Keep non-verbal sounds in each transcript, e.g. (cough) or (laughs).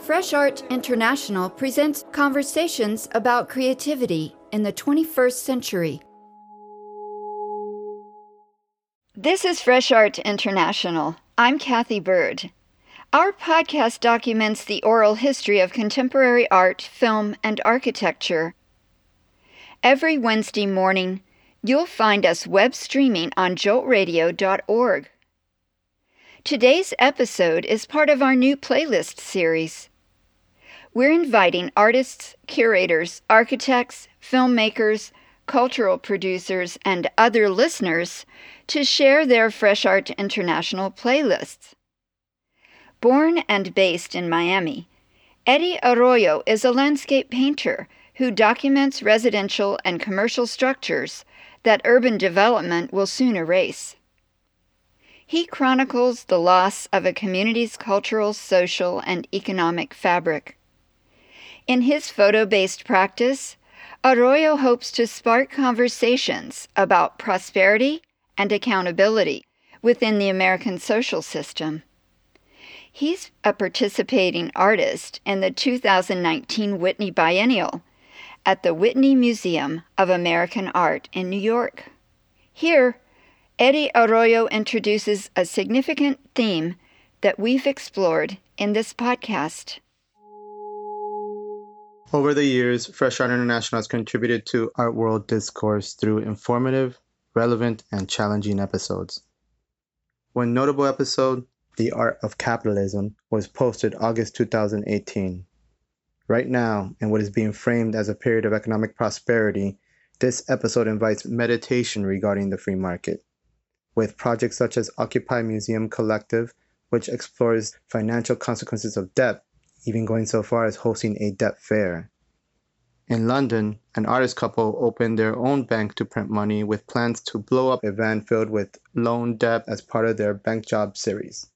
Fresh Art International presents conversations about creativity in the 21st century. This is Fresh Art International. I'm Cathy Byrd. Our podcast documents the oral history of contemporary art, film, and architecture. Every Wednesday morning, you'll find us web streaming on joltradio.org. Today's episode is part of our new playlist series. We're inviting artists, curators, architects, filmmakers, cultural producers, and other listeners to share their Fresh Art International playlists. Born and based in Miami, Eddie Arroyo is a landscape painter who documents residential and commercial structures that urban development will soon erase. He chronicles the loss of a community's cultural, social, and economic fabric. In his photo based practice, Arroyo hopes to spark conversations about prosperity and accountability within the American social system. He's a participating artist in the 2019 Whitney Biennial at the Whitney Museum of American Art in New York. Here, Eddie Arroyo introduces a significant theme that we've explored in this podcast. Over the years, Fresh Art International has contributed to art world discourse through informative, relevant, and challenging episodes. One notable episode, The Art of Capitalism, was posted August 2018. Right now, in what is being framed as a period of economic prosperity, this episode invites meditation regarding the free market, with projects such as Occupy Museum Collective, which explores financial consequences of debt even going so far as hosting a debt fair. In London, an artist couple opened their own bank to print money with plans to blow up a van filled with loan debt as part of their bank job series.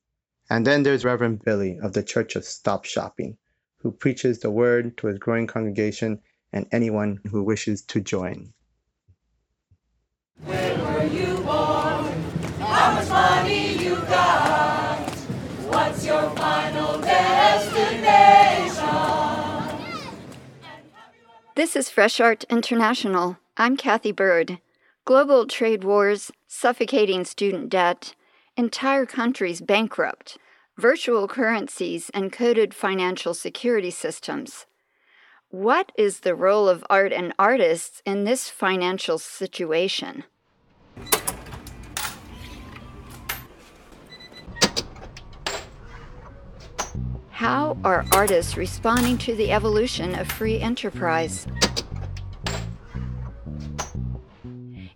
And then there's Reverend Billy of the Church of Stop Shopping, who preaches the word to his growing congregation and anyone who wishes to join. Where were you This is Fresh Art International. I'm Cathy Byrd. Global trade wars, suffocating student debt, entire countries bankrupt, virtual currencies, and coded financial security systems. What is the role of art and artists in this financial situation? How are artists responding to the evolution of free enterprise?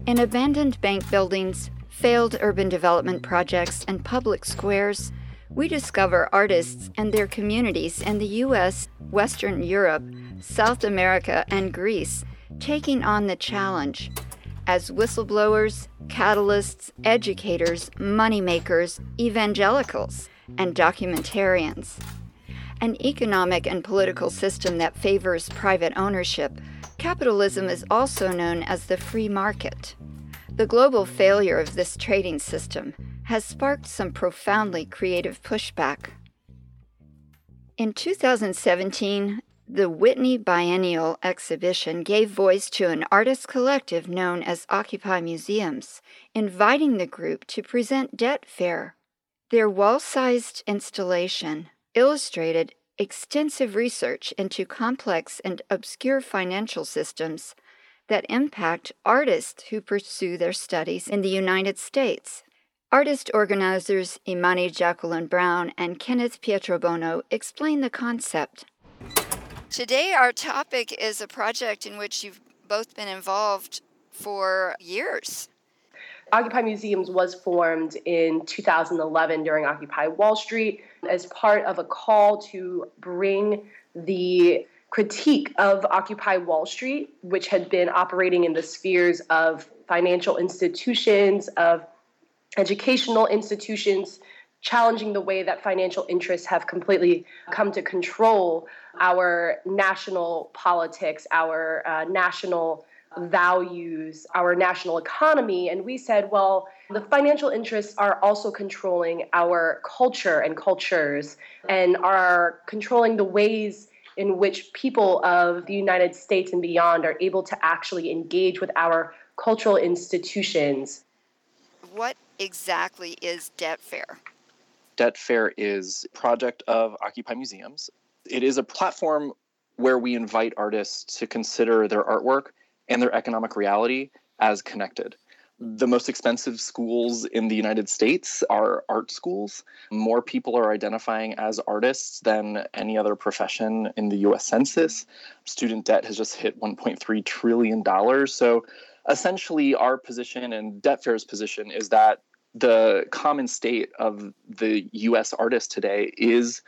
In abandoned bank buildings, failed urban development projects, and public squares, we discover artists and their communities in the US, Western Europe, South America, and Greece taking on the challenge as whistleblowers, catalysts, educators, moneymakers, evangelicals, and documentarians an economic and political system that favors private ownership, capitalism is also known as the free market. The global failure of this trading system has sparked some profoundly creative pushback. In 2017, the Whitney Biennial exhibition gave voice to an artist collective known as Occupy Museums, inviting the group to present Debt Fair. Their wall sized installation, illustrated extensive research into complex and obscure financial systems that impact artists who pursue their studies in the United States. Artist organizers Imani Jacqueline Brown and Kenneth Pietrobono explain the concept. Today, our topic is a project in which you've both been involved for years. Occupy Museums was formed in 2011 during Occupy Wall Street as part of a call to bring the critique of Occupy Wall Street, which had been operating in the spheres of financial institutions, of educational institutions, challenging the way that financial interests have completely come to control our national politics, our uh, national values our national economy. And we said, well, the financial interests are also controlling our culture and cultures and are controlling the ways in which people of the United States and beyond are able to actually engage with our cultural institutions. What exactly is Debt Fair? Debt Fair is a project of Occupy Museums. It is a platform where we invite artists to consider their artwork and their economic reality as connected. The most expensive schools in the United States are art schools. More people are identifying as artists than any other profession in the US Census. Student debt has just hit $1.3 trillion. So essentially, our position and Debt Fair's position is that the common state of the US artist today is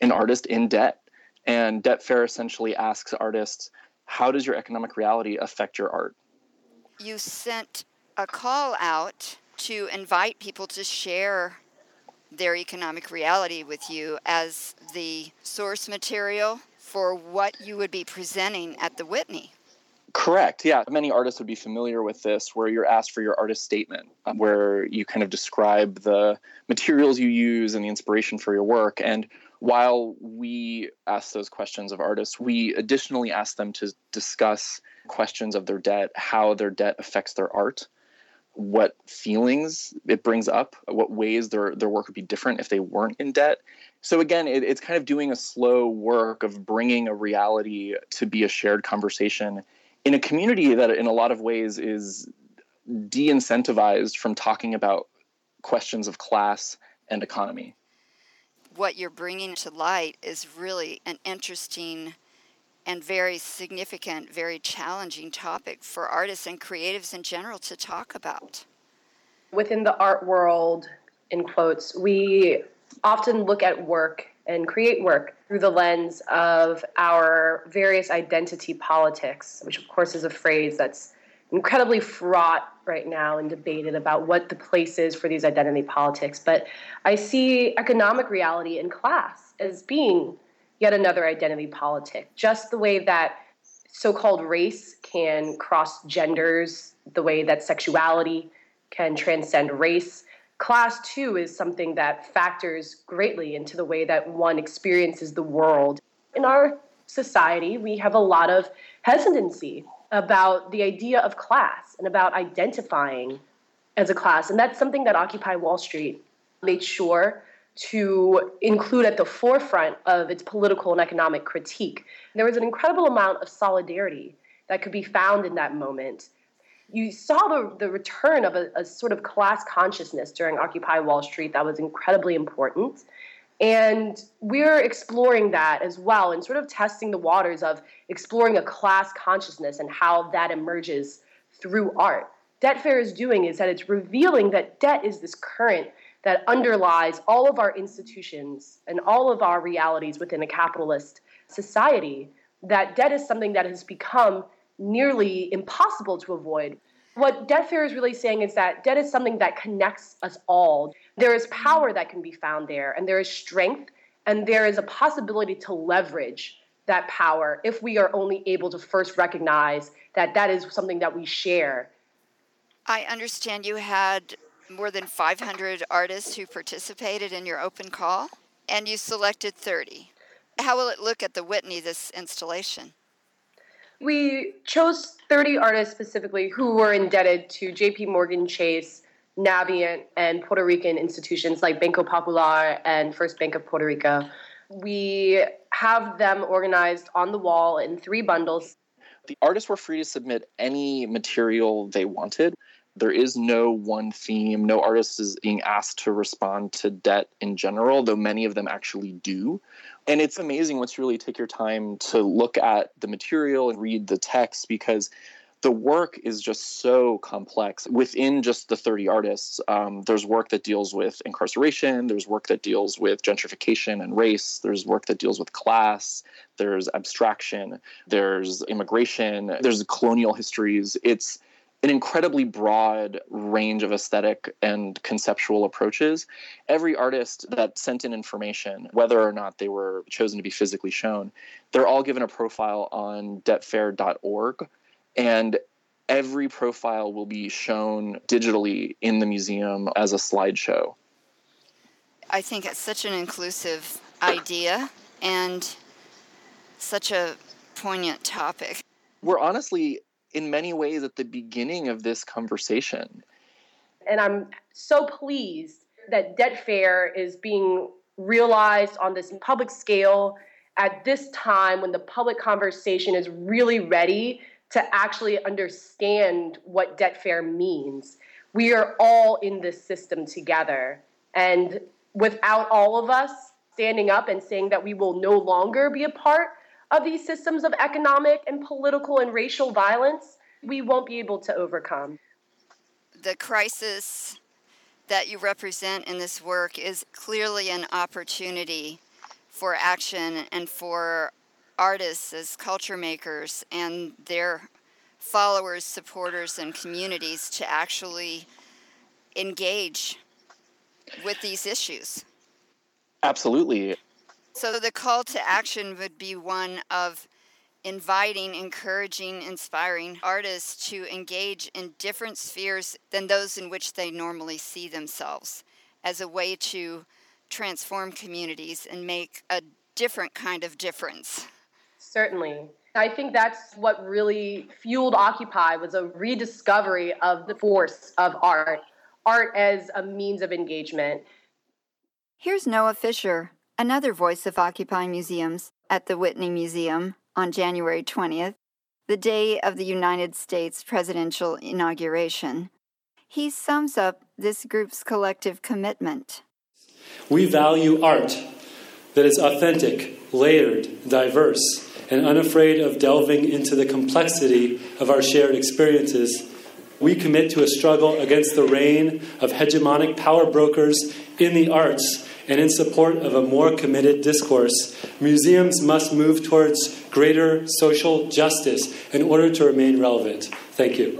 an artist in debt. And Debt Fair essentially asks artists how does your economic reality affect your art? You sent a call out to invite people to share their economic reality with you as the source material for what you would be presenting at the Whitney. Correct. Yeah. Many artists would be familiar with this, where you're asked for your artist statement, where you kind of describe the materials you use and the inspiration for your work. And while we ask those questions of artists, we additionally ask them to discuss questions of their debt, how their debt affects their art, what feelings it brings up, what ways their, their work would be different if they weren't in debt. So, again, it, it's kind of doing a slow work of bringing a reality to be a shared conversation in a community that, in a lot of ways, is de incentivized from talking about questions of class and economy what you're bringing to light is really an interesting and very significant, very challenging topic for artists and creatives in general to talk about. Within the art world, in quotes, we often look at work and create work through the lens of our various identity politics, which, of course, is a phrase that's incredibly fraught right now and debated about what the place is for these identity politics. But I see economic reality and class as being yet another identity politic, just the way that so called race can cross genders, the way that sexuality can transcend race. Class, too, is something that factors greatly into the way that one experiences the world. In our society, we have a lot of hesitancy about the idea of class and about identifying as a class. And that's something that Occupy Wall Street made sure to include at the forefront of its political and economic critique. There was an incredible amount of solidarity that could be found in that moment. You saw the, the return of a, a sort of class consciousness during Occupy Wall Street that was incredibly important. And we're exploring that as well and sort of testing the waters of exploring a class consciousness and how that emerges through art. Debt Fair is doing is that it's revealing that debt is this current that underlies all of our institutions and all of our realities within a capitalist society. That debt is something that has become nearly impossible to avoid. What Debt Fair is really saying is that debt is something that connects us all. There is power that can be found there, and there is strength, and there is a possibility to leverage that power if we are only able to first recognize that that is something that we share. I understand you had more than 500 artists who participated in your open call, and you selected 30. How will it look at the Whitney, this installation? We chose 30 artists specifically who were indebted to JP Morgan Chase, Navient, and Puerto Rican institutions like Banco Popular and First Bank of Puerto Rico. We have them organized on the wall in three bundles. The artists were free to submit any material they wanted. There is no one theme. No artist is being asked to respond to debt in general, though many of them actually do. And it's amazing once you really take your time to look at the material and read the text because the work is just so complex within just the 30 artists. Um, there's work that deals with incarceration there's work that deals with gentrification and race there's work that deals with class there's abstraction there's immigration there's colonial histories. It's an incredibly broad range of aesthetic and conceptual approaches. Every artist that sent in information, whether or not they were chosen to be physically shown, they're all given a profile on debtfair.org And every profile will be shown digitally in the museum as a slideshow. I think it's such an inclusive idea and such a poignant topic. We're honestly, in many ways, at the beginning of this conversation. And I'm so pleased that debt fair is being realized on this public scale at this time when the public conversation is really ready to actually understand what debt fair means. We are all in this system together. And without all of us standing up and saying that we will no longer be a part of these systems of economic and political and racial violence, we won't be able to overcome. The crisis that you represent in this work is clearly an opportunity for action and for artists as culture makers and their followers, supporters, and communities to actually engage with these issues. Absolutely. So the call to action would be one of inviting, encouraging, inspiring artists to engage in different spheres than those in which they normally see themselves as a way to transform communities and make a different kind of difference. Certainly. I think that's what really fueled Occupy was a rediscovery of the force of art, art as a means of engagement. Here's Noah Fischer, another voice of Occupy Museums at the Whitney Museum on January 20th, the day of the United States presidential inauguration. He sums up this group's collective commitment. We value art that is authentic, layered, diverse, and unafraid of delving into the complexity of our shared experiences. We commit to a struggle against the reign of hegemonic power brokers in the arts and in support of a more committed discourse. Museums must move towards greater social justice in order to remain relevant. Thank you.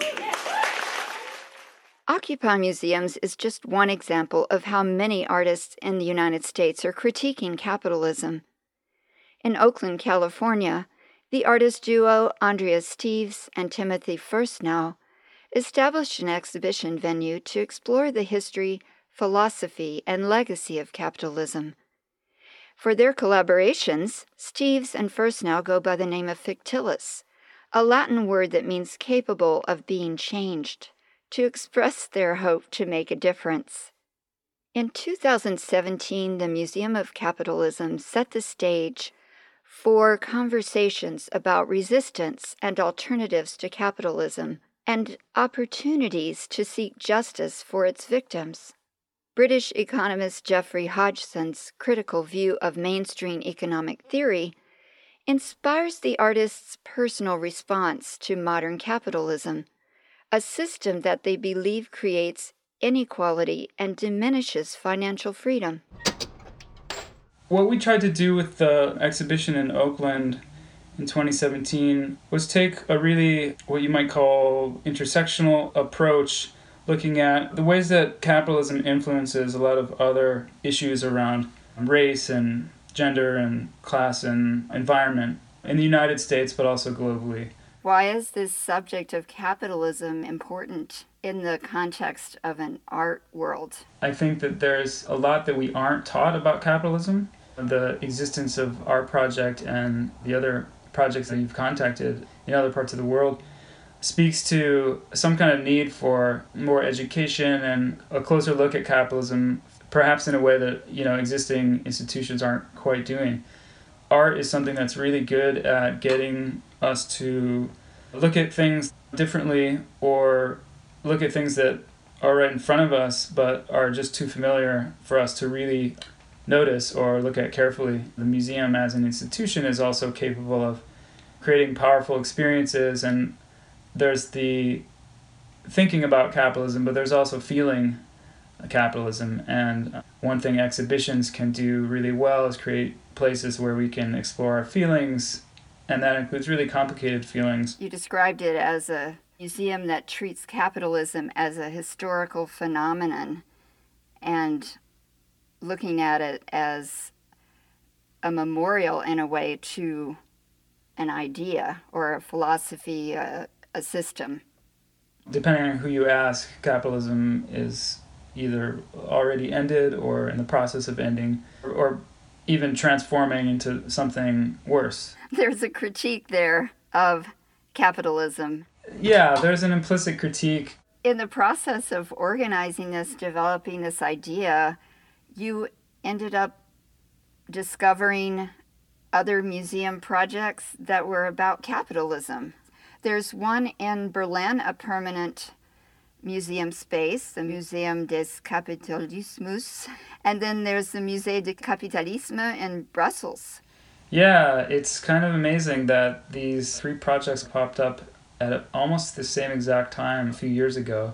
Occupy Museums is just one example of how many artists in the United States are critiquing capitalism. In Oakland, California, the artist duo Andrea Steves and Timothy Furstnau established an exhibition venue to explore the history, philosophy, and legacy of capitalism. For their collaborations, Steves and Furstnau go by the name of fictilis, a Latin word that means capable of being changed, to express their hope to make a difference. In 2017, the Museum of Capitalism set the stage for conversations about resistance and alternatives to capitalism and opportunities to seek justice for its victims. British economist Geoffrey Hodgson's critical view of mainstream economic theory inspires the artist's personal response to modern capitalism, a system that they believe creates inequality and diminishes financial freedom. What we tried to do with the exhibition in Oakland in 2017 was take a really what you might call intersectional approach looking at the ways that capitalism influences a lot of other issues around race and gender and class and environment in the United States, but also globally. Why is this subject of capitalism important in the context of an art world? I think that there's a lot that we aren't taught about capitalism. The existence of our project and the other projects that you've contacted in other parts of the world speaks to some kind of need for more education and a closer look at capitalism, perhaps in a way that you know existing institutions aren't quite doing. Art is something that's really good at getting us to look at things differently or look at things that are right in front of us but are just too familiar for us to really notice or look at carefully. The museum as an institution is also capable of creating powerful experiences and there's the thinking about capitalism, but there's also feeling capitalism. And one thing exhibitions can do really well is create places where we can explore our feelings, and that includes really complicated feelings. You described it as a museum that treats capitalism as a historical phenomenon and looking at it as a memorial in a way to an idea or a philosophy, a, a system? Depending on who you ask, capitalism is either already ended or in the process of ending or even transforming into something worse. (laughs) There's a critique there of capitalism. Yeah, there's an implicit critique. In the process of organizing this, developing this idea, you ended up discovering other museum projects that were about capitalism. There's one in Berlin, a permanent museum space, the Museum des Kapitalismus, and then there's the Musée du Capitalisme in Brussels. Yeah, it's kind of amazing that these three projects popped up at almost the same exact time a few years ago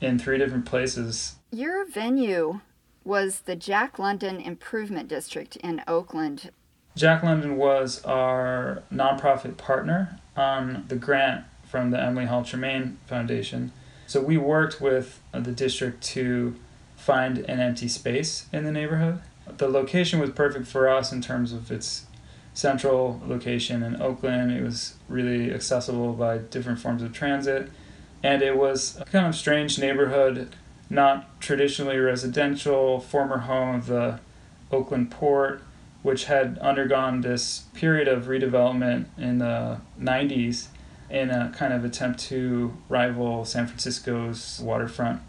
in three different places. Your venue was the Jack London Improvement District in Oakland. Jack London was our nonprofit partner on the grant from the Emily Hall Tremaine Foundation. So we worked with the district to find an empty space in the neighborhood. The location was perfect for us in terms of its central location in Oakland. It was really accessible by different forms of transit. And it was a kind of strange neighborhood, not traditionally residential, former home of the Oakland port, which had undergone this period of redevelopment in the 90s in a kind of attempt to rival San Francisco's waterfront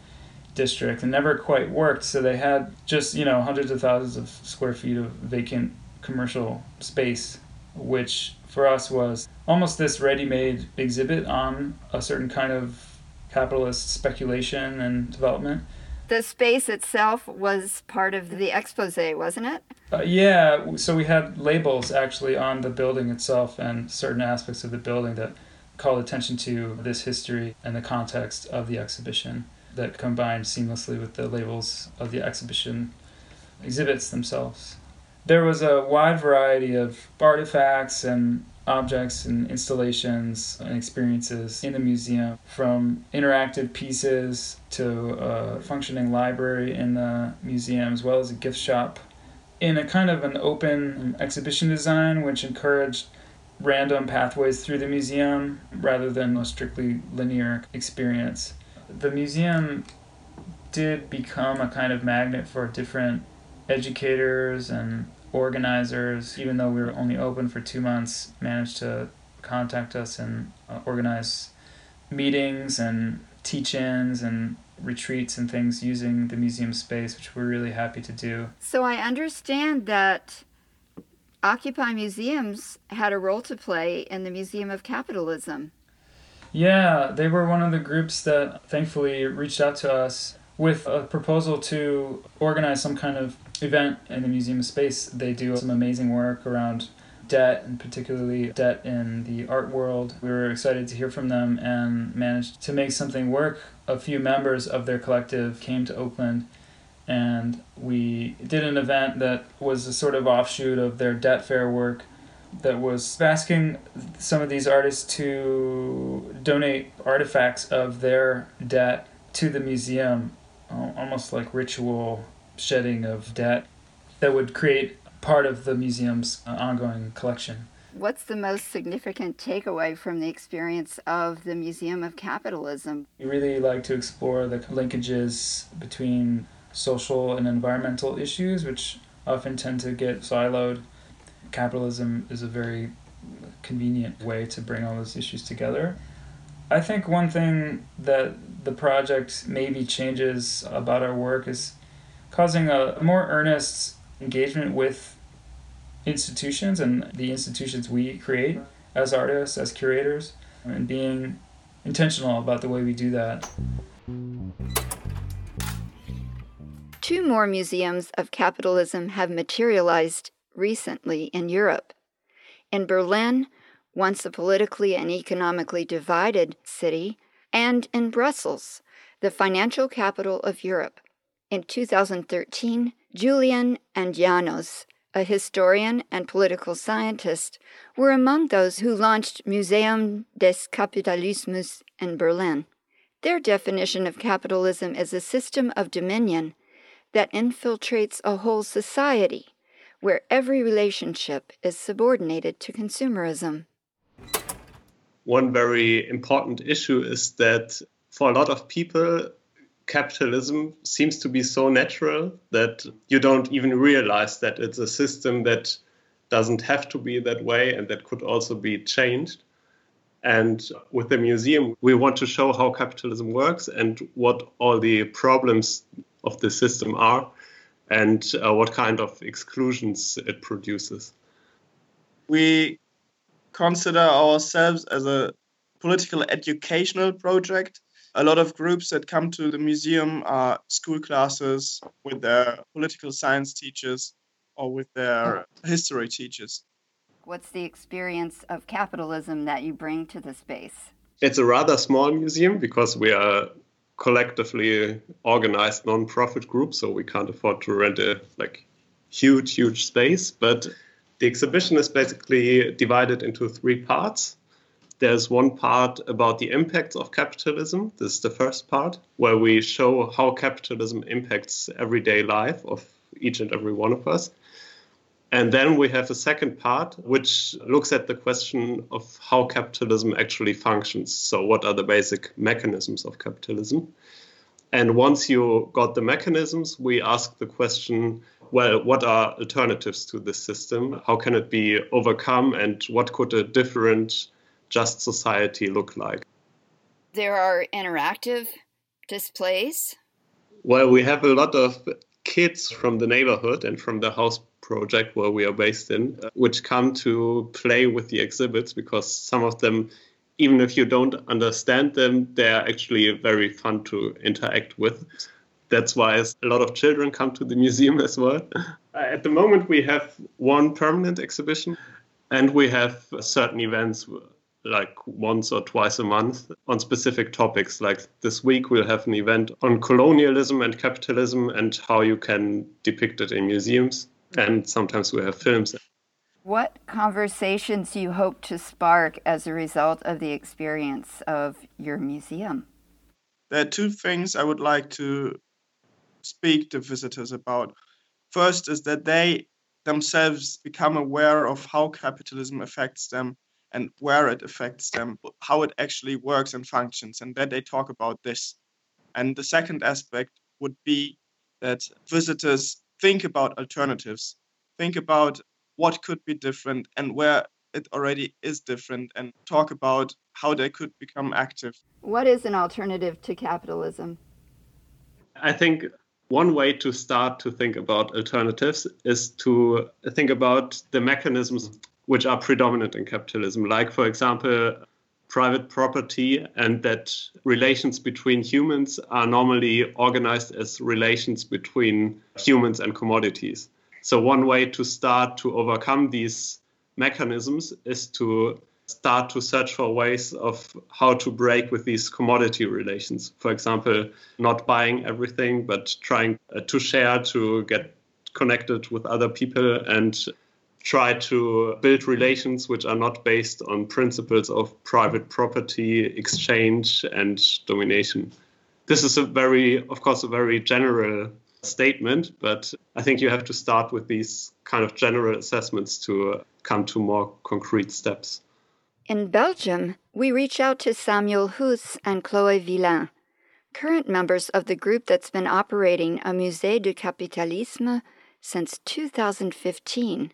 district and never quite worked. So they had just, you know, hundreds of thousands of square feet of vacant commercial space, which for us was almost this ready made exhibit on a certain kind of capitalist speculation and development. The space itself was part of the expose, wasn't it? Uh, yeah, so we had labels actually on the building itself and certain aspects of the building that called attention to this history and the context of the exhibition that combined seamlessly with the labels of the exhibition exhibits themselves. There was a wide variety of artifacts and objects and installations and experiences in the museum, from interactive pieces to a functioning library in the museum, as well as a gift shop, in a kind of an open exhibition design which encouraged random pathways through the museum rather than a strictly linear experience. The museum did become a kind of magnet for different educators and organizers, even though we were only open for two months, managed to contact us and uh, organize meetings and teach ins and retreats and things using the museum space, which we're really happy to do. So I understand that Occupy Museums had a role to play in the Museum of Capitalism. Yeah, they were one of the groups that thankfully reached out to us with a proposal to organize some kind of event in the museum space. They do some amazing work around debt and particularly debt in the art world. We were excited to hear from them and managed to make something work. A few members of their collective came to Oakland and we did an event that was a sort of offshoot of their debt fair work that was asking some of these artists to donate artifacts of their debt to the museum, almost like ritual shedding of debt that would create part of the museum's uh, ongoing collection. What's the most significant takeaway from the experience of the Museum of Capitalism? We really like to explore the linkages between social and environmental issues, which often tend to get siloed. Capitalism is a very convenient way to bring all those issues together. I think one thing that the project maybe changes about our work is causing a more earnest engagement with institutions and the institutions we create as artists, as curators, and being intentional about the way we do that. Two more museums of capitalism have materialized recently in Europe. In Berlin, once a politically and economically divided city, and in Brussels, the financial capital of Europe. In 2013, Julian Angianos, a historian and political scientist, were among those who launched Museum des Kapitalismus in Berlin. Their definition of capitalism is a system of dominion that infiltrates a whole society where every relationship is subordinated to consumerism. one very important issue is that for a lot of people, capitalism seems to be so natural that you don't even realize that it's a system that doesn't have to be that way and that could also be changed. And with the museum, we want to show how capitalism works and what all the problems of the system are and uh, what kind of exclusions it produces. We consider ourselves as a political educational project. A lot of groups that come to the museum are school classes with their political science teachers or with their history teachers. What's the experience of capitalism that you bring to the space? It's a rather small museum because we are collectively organized non-profit group, so we can't afford to rent a like huge, huge space. But the exhibition is basically divided into three parts. There's one part about the impacts of capitalism. This is the first part, where we show how capitalism impacts everyday life of each and every one of us. And then we have a second part, which looks at the question of how capitalism actually functions. So, what are the basic mechanisms of capitalism? And once you got the mechanisms, we ask the question well, what are alternatives to this system? How can it be overcome? And what could a different, just society look like? There are interactive displays. Well, we have a lot of kids from the neighborhood and from the house project where we are based in, uh, which come to play with the exhibits because some of them, even if you don't understand them, they're actually very fun to interact with. That's why a lot of children come to the museum (laughs) as well. Uh, at the moment, we have one permanent exhibition and we have certain events like once or twice a month on specific topics. Like this week, we'll have an event on colonialism and capitalism and how you can depict it in museums and sometimes we have films. What conversations do you hope to spark as a result of the experience of your museum? There are two things I would like to speak to visitors about. First is that they themselves become aware of how capitalism affects them and where it affects them, how it actually works and functions, and that they talk about this. And the second aspect would be that visitors think about alternatives, think about what could be different and where it already is different, and talk about how they could become active. What is an alternative to capitalism? I think one way to start to think about alternatives is to think about the mechanisms which are predominant in capitalism, like, for example, private property and that relations between humans are normally organized as relations between humans and commodities. So, one way to start to overcome these mechanisms is to start to search for ways of how to break with these commodity relations. For example, not buying everything, but trying uh, to share, to get connected with other people and try to build relations which are not based on principles of private property, exchange, and domination. This is a very, of course, a very general statement, but I think you have to start with these kind of general assessments to come to more concrete steps. In Belgium, we reach out to Samuel Huss and Chloé Villain, current members of the group that's been operating a Musée du Capitalisme since 2015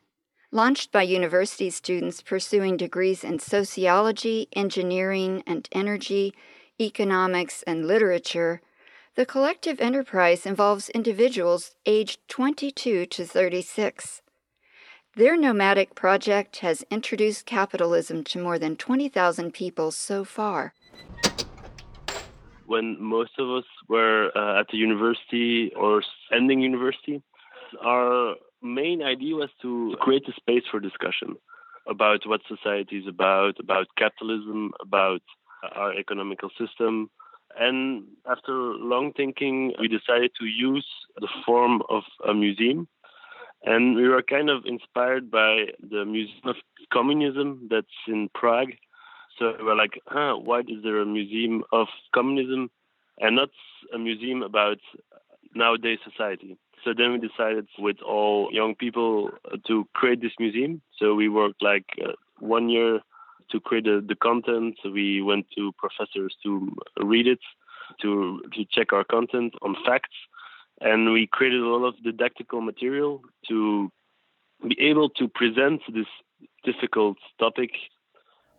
launched by university students pursuing degrees in sociology, engineering, and energy, economics, and literature, the collective enterprise involves individuals aged 22 to 36. Their nomadic project has introduced capitalism to more than 20,000 people so far. When most of us were uh, at the university or ending university, our main idea was to create a space for discussion about what society is about, about capitalism, about our economical system. And after long thinking, we decided to use the form of a museum. And we were kind of inspired by the Museum of Communism that's in Prague. So we were like, huh, why is there a museum of communism and not a museum about nowadays society? So then we decided with all young people to create this museum. So we worked like uh, one year to create the, the content. We went to professors to read it, to to check our content on facts, and we created a lot of didactical material to be able to present this difficult topic.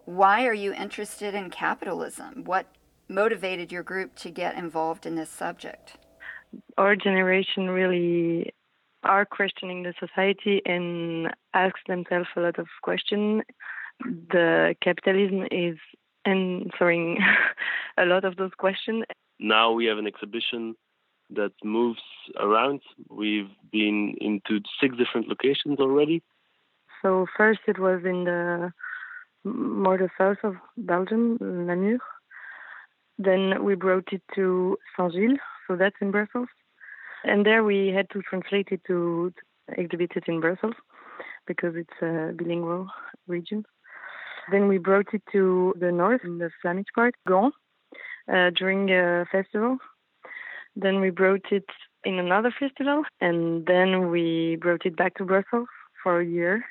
Why are you interested in capitalism? What motivated your group to get involved in this subject? Our generation really are questioning the society and ask themselves a lot of questions. The capitalism is answering (laughs) a lot of those questions. Now we have an exhibition that moves around. We've been into six different locations already. So first it was in the more the south of Belgium, Namur. Then we brought it to Saint-Gilles, so that's in Brussels. And there we had to translate it to, exhibit it in Brussels because it's a bilingual region. Then we brought it to the north, in the Flemish part, Gand, uh, during a festival. Then we brought it in another festival, and then we brought it back to Brussels for a year.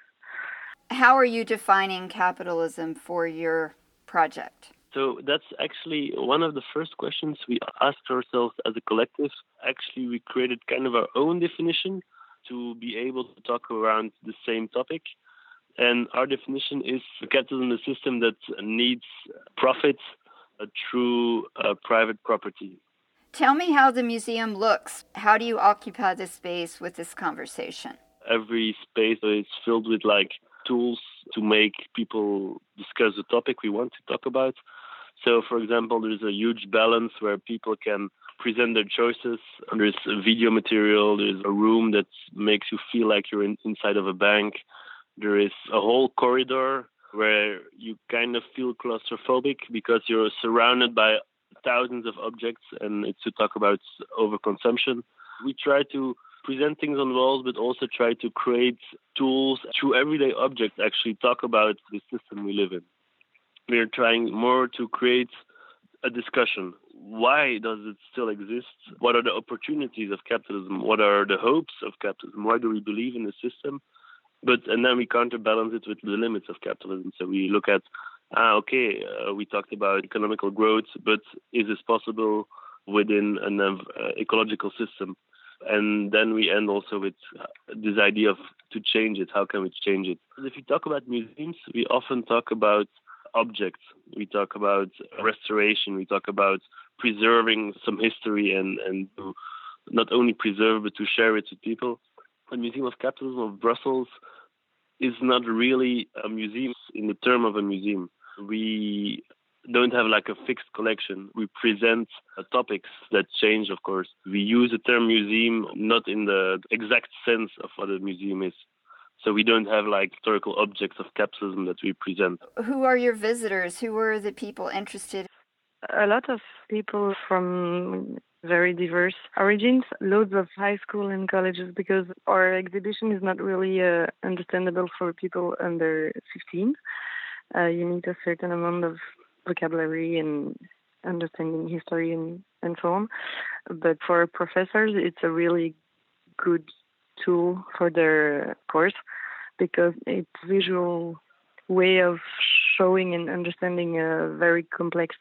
How are you defining capitalism for your project? So that's actually one of the first questions we asked ourselves as a collective. Actually, we created kind of our own definition to be able to talk around the same topic. And our definition is capitalism is a system that needs profit through uh, private property. Tell me how the museum looks. How do you occupy the space with this conversation? Every space is filled with like tools to make people discuss the topic we want to talk about. So, for example, there's a huge balance where people can present their choices. There's video material. There's a room that makes you feel like you're in, inside of a bank. There is a whole corridor where you kind of feel claustrophobic because you're surrounded by thousands of objects and it's to talk about overconsumption. We try to present things on walls, but also try to create tools through everyday objects, actually talk about the system we live in. We're trying more to create a discussion. Why does it still exist? What are the opportunities of capitalism? What are the hopes of capitalism? Why do we believe in the system? But and then we counterbalance it with the limits of capitalism. So we look at, ah, okay, uh, we talked about economical growth, but is this possible within an uh, ecological system? And then we end also with uh, this idea of to change it. How can we change it? If you talk about museums we often talk about objects. We talk about restoration. We talk about preserving some history and and to not only preserve but to share it with people. The museum of capitalism of brussels is not really a museum in the term of a museum. We don't have like a fixed collection. We present uh, topics that change, of course. We use the term museum not in the exact sense of what a museum is. So we don't have like historical objects of capitalism that we present. Who are your visitors? Who are the people interested? A lot of people from very diverse origins, loads of high school and colleges because our exhibition is not really uh, understandable for people under 15. Uh, you need a certain amount of vocabulary and understanding history and, and so on. But for professors, it's a really good tool for their course because it's visual way of showing and understanding a very complex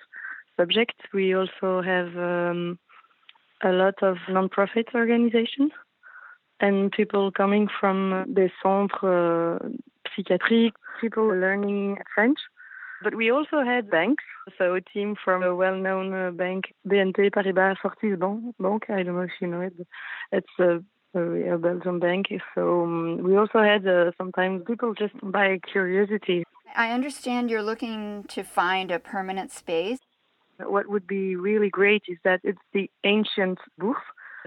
subject. We also have um, a lot of non-profit organizations and people coming from the centres uh, psychiatriques, people learning French but we also had banks. So a team from a well-known uh, bank, BNP Paribas Fortis Bank. I don't know if you know it. It's a, a Belgian bank. So um, we also had uh, sometimes people just by curiosity. I understand you're looking to find a permanent space. What would be really great is that it's the ancient Bourse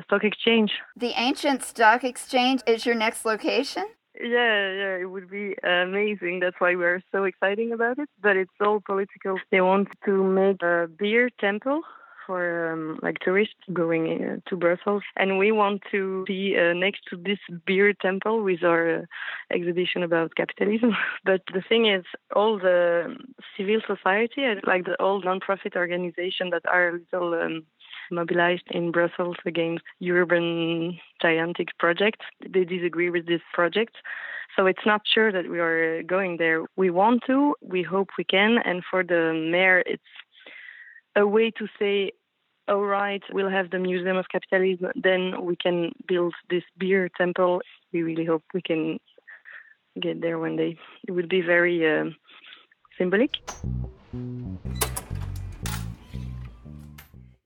stock exchange. The ancient stock exchange is your next location? Yeah, yeah, it would be amazing. That's why we're so excited about it. But it's all political. They want to make a beer temple for um, like tourists going uh, to Brussels, and we want to be uh, next to this beer temple with our uh, exhibition about capitalism. (laughs) but the thing is, all the civil society, like the all non-profit organizations that are a little um, mobilized in Brussels against urban gigantic projects. They disagree with this project. So it's not sure that we are going there. We want to, we hope we can, and for the mayor, it's a way to say, all right, we'll have the Museum of Capitalism, then we can build this beer temple. We really hope we can get there one day. It would be very uh, symbolic.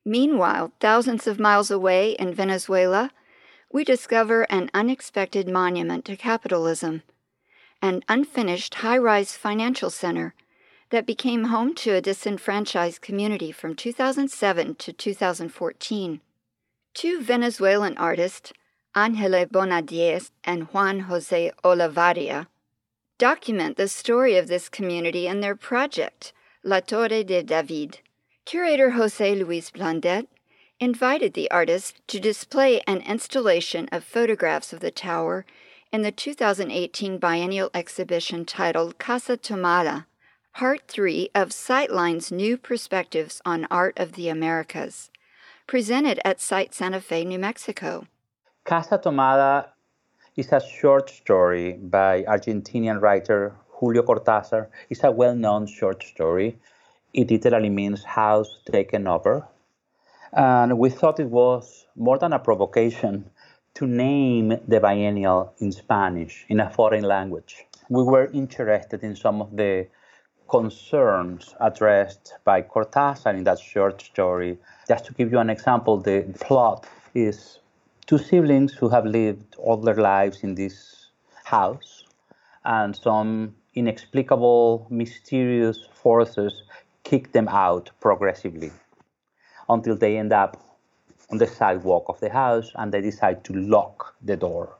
Meanwhile, thousands of miles away in Venezuela, we discover an unexpected monument to capitalism, an unfinished high rise financial center that became home to a disenfranchised community from 2007 to 2014. Two Venezuelan artists, Angela Bonadies and Juan Jose Olavarria, document the story of this community in their project, La Torre de David. Curator Jose Luis Blondet invited the artist to display an installation of photographs of the tower in the 2018 biennial exhibition titled Casa Tomada, Part 3 of SITElines New Perspectives on Art of the Americas, presented at Site Santa Fe, New Mexico. Casa Tomada is a short story by Argentinian writer Julio Cortázar. It's a well known short story it literally means house taken over. And we thought it was more than a provocation to name the biennial in Spanish, in a foreign language. We were interested in some of the concerns addressed by Cortázar in that short story. Just to give you an example, the plot is two siblings who have lived all their lives in this house, and some inexplicable, mysterious forces kick them out progressively until they end up on the sidewalk of the house and they decide to lock the door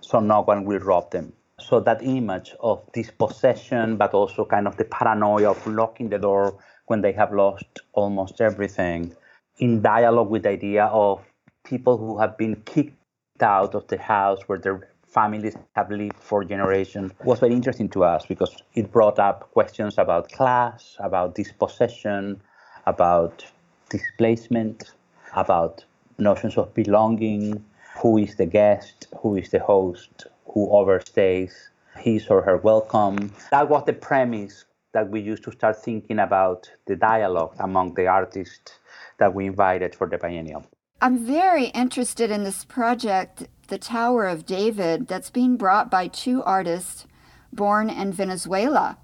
so no one will rob them. So that image of dispossession, but also kind of the paranoia of locking the door when they have lost almost everything, in dialogue with the idea of people who have been kicked out of the house where their families have lived for generations was very interesting to us because it brought up questions about class, about dispossession, about displacement, about notions of belonging, who is the guest, who is the host, who overstays his or her welcome. That was the premise that we used to start thinking about the dialogue among the artists that we invited for the biennial. I'm very interested in this project, The Tower of David, that's being brought by two artists born in Venezuela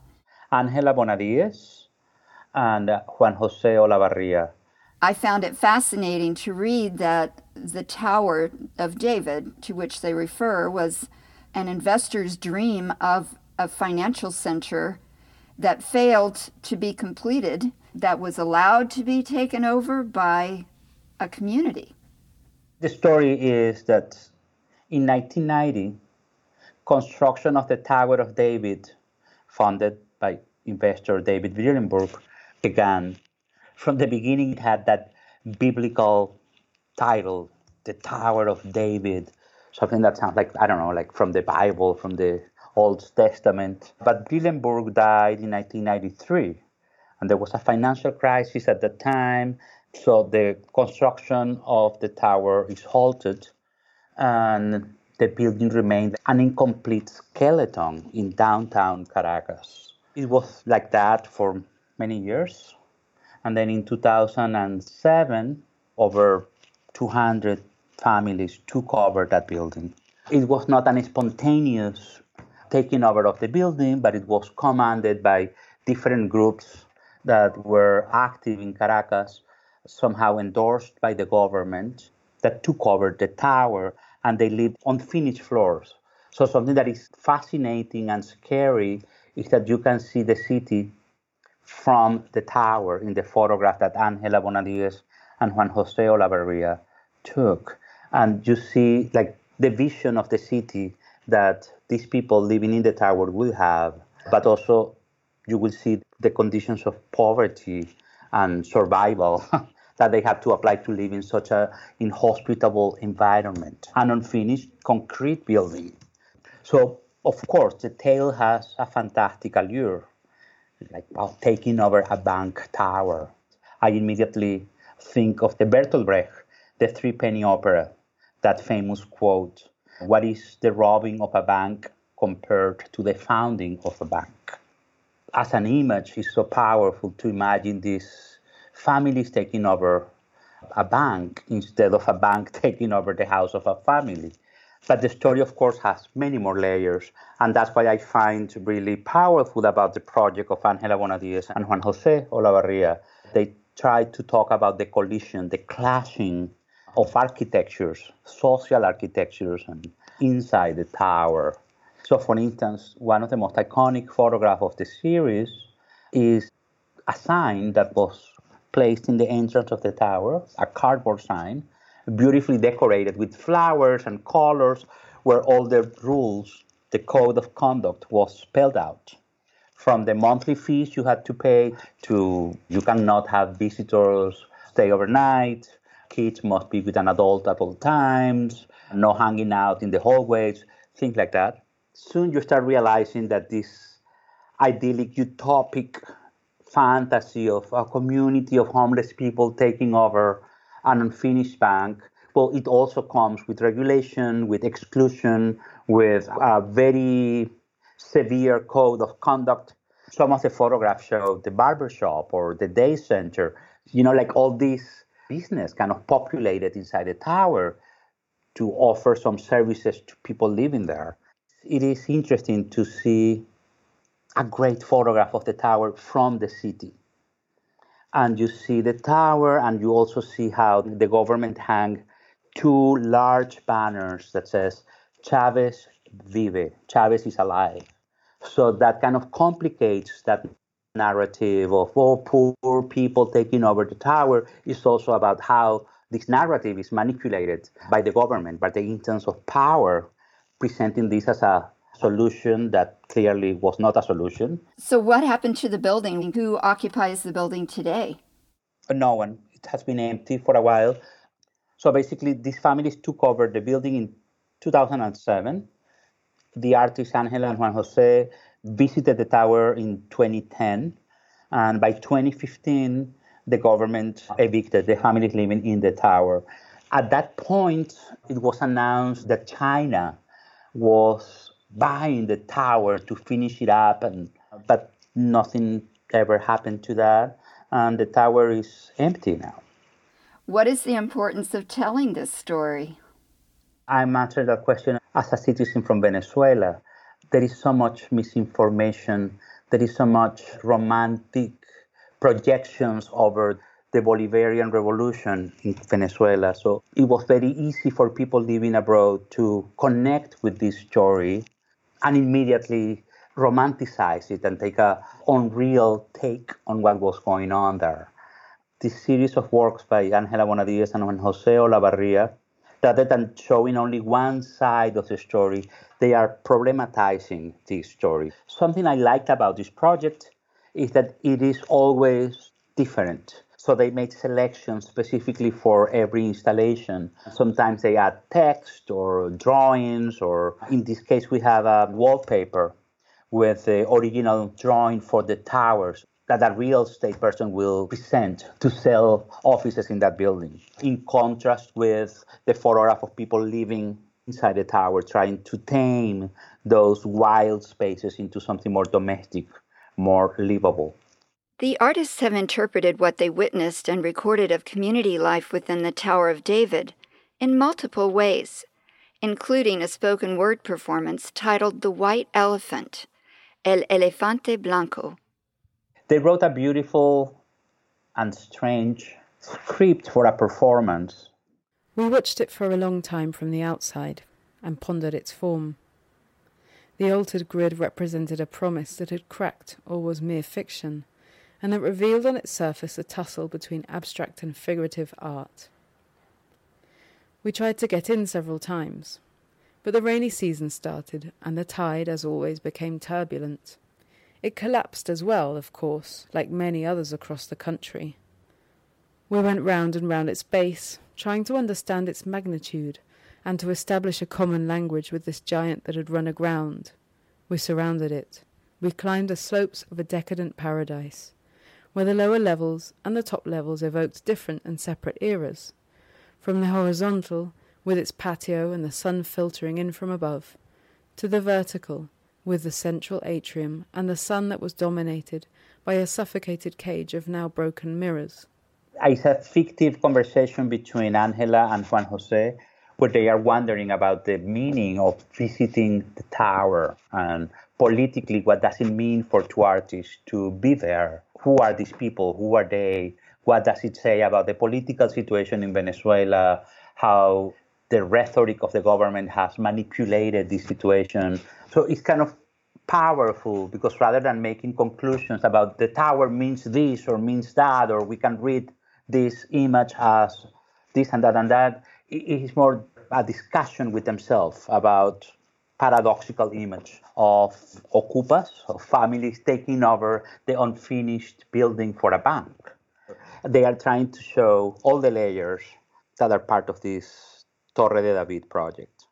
Angela Bonadies and Juan Jose Olavarria. I found it fascinating to read that the Tower of David, to which they refer, was an investor's dream of a financial center that failed to be completed, that was allowed to be taken over by a community. The story is that in 1990, construction of the Tower of David, funded by investor David Brillembourg, began. From the beginning, it had that biblical title, the Tower of David, something that sounds like, I don't know, like from the Bible, from the Old Testament. But Brillembourg died in 1993, and there was a financial crisis at the time. So the construction of the tower is halted and the building remained an incomplete skeleton in downtown Caracas. It was like that for many years. And then in 2007, over 200 families took over that building. It was not an spontaneous taking over of the building, but it was commanded by different groups that were active in Caracas somehow endorsed by the government that took over the tower and they lived on finished floors. So something that is fascinating and scary is that you can see the city from the tower in the photograph that Angela Bonadies and Juan Jose Olavarria took. And you see like the vision of the city that these people living in the tower will have, but also you will see the conditions of poverty and survival (laughs) that they have to apply to live in such an inhospitable environment, an unfinished concrete building. So, of course, the tale has a fantastic allure, like well, taking over a bank tower. I immediately think of the Bertolt Brecht, the Three Penny Opera, that famous quote, What is the robbing of a bank compared to the founding of a bank. As an image, it's so powerful to imagine these families taking over a bank instead of a bank (laughs) taking over the house of a family. But the story, of course, has many more layers, and that's why I find really powerful about the project of Angela Bonadies and Juan Jose Olavarria. They try to talk about the collision, the clashing of architectures, social architectures, and inside the tower. So, for instance, one of the most iconic photographs of the series is a sign that was placed in the entrance of the tower, a cardboard sign, beautifully decorated with flowers and colors, where all the rules, the code of conduct was spelled out. From the monthly fees you had to pay to you cannot have visitors stay overnight, kids must be with an adult at all times, no hanging out in the hallways, things like that. Soon you start realizing that this idyllic, utopic fantasy of a community of homeless people taking over an unfinished bank. Well, it also comes with regulation, with exclusion, with a very severe code of conduct. Some of the photographs show the barbershop or the day center, you know, like all this business kind of populated inside the tower to offer some services to people living there. It is interesting to see a great photograph of the tower from the city. And you see the tower, and you also see how the government hang two large banners that says Chavez vive, Chavez is alive. So that kind of complicates that narrative of oh, poor people taking over the tower. It's also about how this narrative is manipulated by the government, by the instance of power, presenting this as a solution that clearly was not a solution. So, what happened to the building? Who occupies the building today? No one. It has been empty for a while. So, basically, these families took over the building in 2007. The artists Angela and Juan Jose visited the tower in 2010. And by 2015, the government evicted the families living in the tower. At that point, it was announced that China was buying the tower to finish it up, and but nothing ever happened to that, and the tower is empty now. What is the importance of telling this story? I'm answering that question as a citizen from Venezuela. There is so much misinformation. There is so much romantic projections over the Bolivarian Revolution in Venezuela. So it was very easy for people living abroad to connect with this story and immediately romanticize it and take a unreal take on what was going on there. This series of works by Angela Bonadies and Juan Jose Olavarria, rather than showing only one side of the story, they are problematizing this story. Something I liked about this project is that it is always different. So they made selections specifically for every installation. Sometimes they add text or drawings, or in this case, we have a wallpaper with the original drawing for the towers that a real estate person will present to sell offices in that building. In contrast with the photograph of people living inside the tower, trying to tame those wild spaces into something more domestic, more livable. The artists have interpreted what they witnessed and recorded of community life within the Tower of David in multiple ways, including a spoken word performance titled The White Elephant, El Elefante Blanco. They wrote a beautiful and strange script for a performance. We watched it for a long time from the outside and pondered its form. The altered grid represented a promise that had cracked or was mere fiction and that revealed on its surface a tussle between abstract and figurative art. We tried to get in several times, but the rainy season started, and the tide, as always, became turbulent. It collapsed as well, of course, like many others across the country. We went round and round its base, trying to understand its magnitude and to establish a common language with this giant that had run aground. We surrounded it. We climbed the slopes of a decadent paradise where the lower levels and the top levels evoked different and separate eras. From the horizontal, with its patio and the sun filtering in from above, to the vertical, with the central atrium and the sun that was dominated by a suffocated cage of now broken mirrors. It's a fictive conversation between Angela and Juan Jose where they are wondering about the meaning of visiting the tower and politically what does it mean for two artists to be there who are these people? Who are they? What does it say about the political situation in venezuela? How the rhetoric of the government has manipulated this situation? So it's kind of powerful because rather than making conclusions about the tower means this or means that or we can read this image as this and that and that it is more a discussion with themselves about paradoxical image of ocupas, of families taking over the unfinished building for a bank. They are trying to show all the layers that are part of this Torre de David project.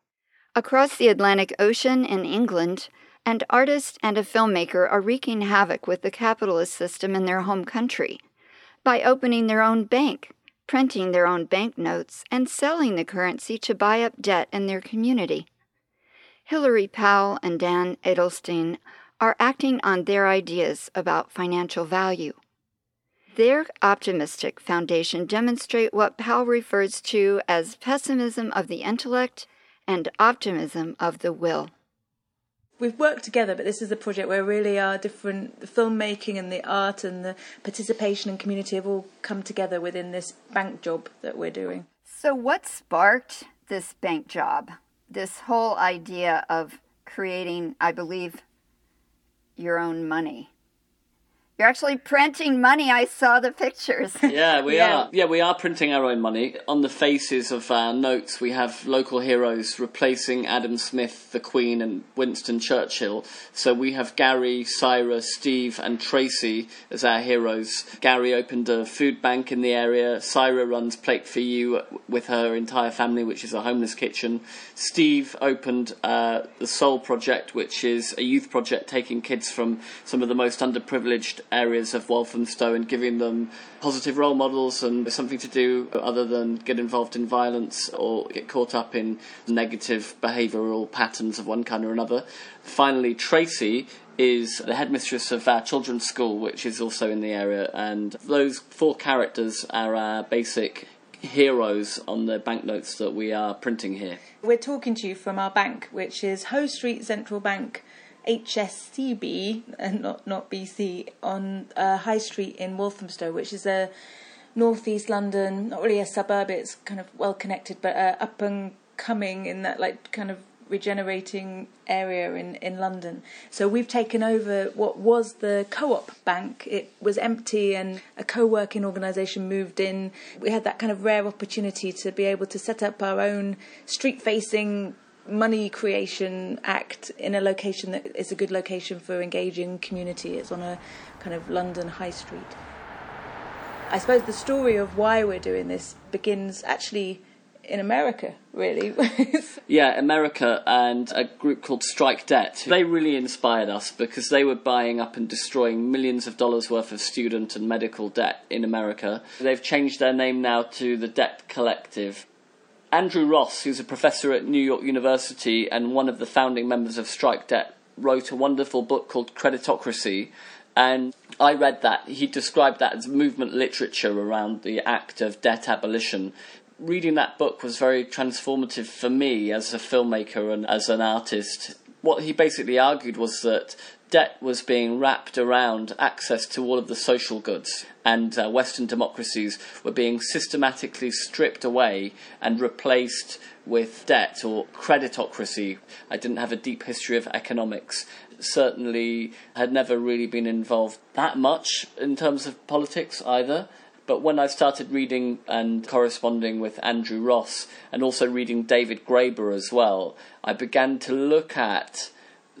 Across the Atlantic Ocean in England, an artist and a filmmaker are wreaking havoc with the capitalist system in their home country by opening their own bank printing their own banknotes, and selling the currency to buy up debt in their community. Hilary Powell and Dan Edelstein are acting on their ideas about financial value. Their optimistic foundation demonstrate what Powell refers to as pessimism of the intellect and optimism of the will we've worked together, but this is a project where really our different the filmmaking and the art and the participation and community have all come together within this bank job that we're doing. So, what sparked this bank job? This whole idea of creating, I believe, your own money. You're actually printing money. I saw the pictures. (laughs) Yeah, we yeah. are. Yeah, we are printing our own money. On the faces of our notes, we have local heroes replacing Adam Smith, the Queen, and Winston Churchill. So we have Gary, Syra, Steve, and Tracy as our heroes. Gary opened a food bank in the area. Syra runs Plate for You with her entire family, which is a homeless kitchen. Steve opened uh, the Soul Project, which is a youth project taking kids from some of the most underprivileged areas of Walthamstow and giving them positive role models and something to do other than get involved in violence or get caught up in negative behavioural patterns of one kind or another. Finally, Tracy is the headmistress of our children's school, which is also in the area, and those four characters are our basic heroes on the banknotes that we are printing here. We're talking to you from our bank, which is Hoe Street Central Bank HSCB and not not BC on uh, High Street in Walthamstow, which is a northeast London, not really a suburb. It's kind of well connected, but uh, up and coming in that like kind of regenerating area in, in London. So we've taken over what was the co-op bank. It was empty and a co-working organisation moved in. We had that kind of rare opportunity to be able to set up our own street-facing money creation act in a location that is a good location for engaging community. It's on a kind of London high street. I suppose the story of why we're doing this begins actually in America, really. (laughs) yeah, America and a group called Strike Debt. They really inspired us because they were buying up and destroying millions of dollars worth of student and medical debt in America. They've changed their name now to the Debt Collective. Andrew Ross, who's a professor at New York University and one of the founding members of Strike Debt, wrote a wonderful book called Creditocracy. And I read that. He described that as movement literature around the act of debt abolition. Reading that book was very transformative for me as a filmmaker and as an artist. What he basically argued was that debt was being wrapped around access to all of the social goods, and uh, Western democracies were being systematically stripped away and replaced with debt or creditocracy. I didn't have a deep history of economics. Certainly, had never really been involved that much in terms of politics either. But when I started reading and corresponding with Andrew Ross and also reading David Graeber as well, I began to look at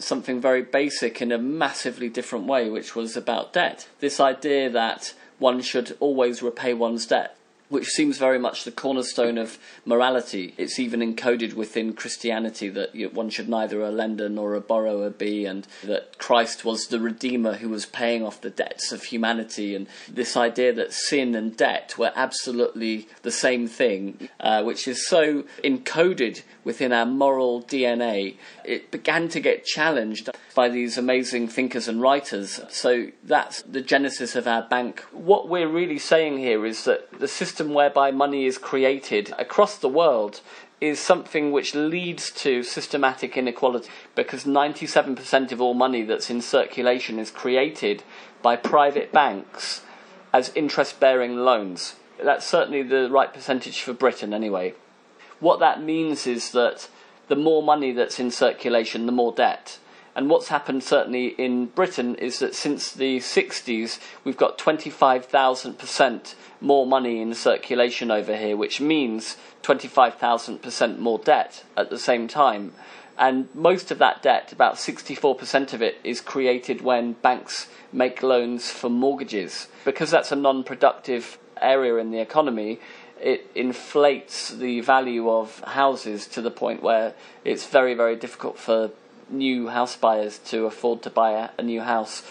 something very basic in a massively different way, which was about debt. This idea that one should always repay one's debt. Which seems very much the cornerstone of morality. It's even encoded within Christianity that you, one should neither a lender nor a borrower be, and that Christ was the Redeemer who was paying off the debts of humanity, and this idea that sin and debt were absolutely the same thing, uh, which is so encoded within our moral DNA, it began to get challenged by these amazing thinkers and writers. So that's the genesis of our bank. What we're really saying here is that the system whereby money is created across the world is something which leads to systematic inequality because 97% of all money that's in circulation is created by private banks as interest bearing loans. That's certainly the right percentage for Britain, anyway. What that means is that the more money that's in circulation, the more debt. And what's happened certainly in Britain is that since the 60s, we've got 25,000% more money in circulation over here, which means 25,000% more debt at the same time. And most of that debt, about 64% of it, is created when banks make loans for mortgages. Because that's a non productive area in the economy, it inflates the value of houses to the point where it's very, very difficult for new house buyers to afford to buy a, a new house.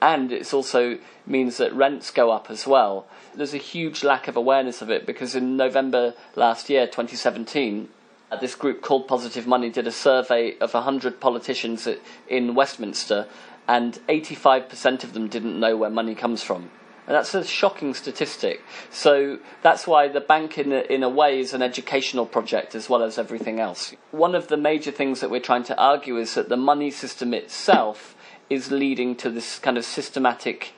And it also means that rents go up as well. There's a huge lack of awareness of it because in November last year, 2017, uh, this group called Positive Money did a survey of 100 politicians in Westminster, and 85% of them didn't know where money comes from. And that's a shocking statistic. So that's why the bank, in a, in a way, is an educational project as well as everything else. One of the major things that we're trying to argue is that the money system itself is leading to this kind of systematic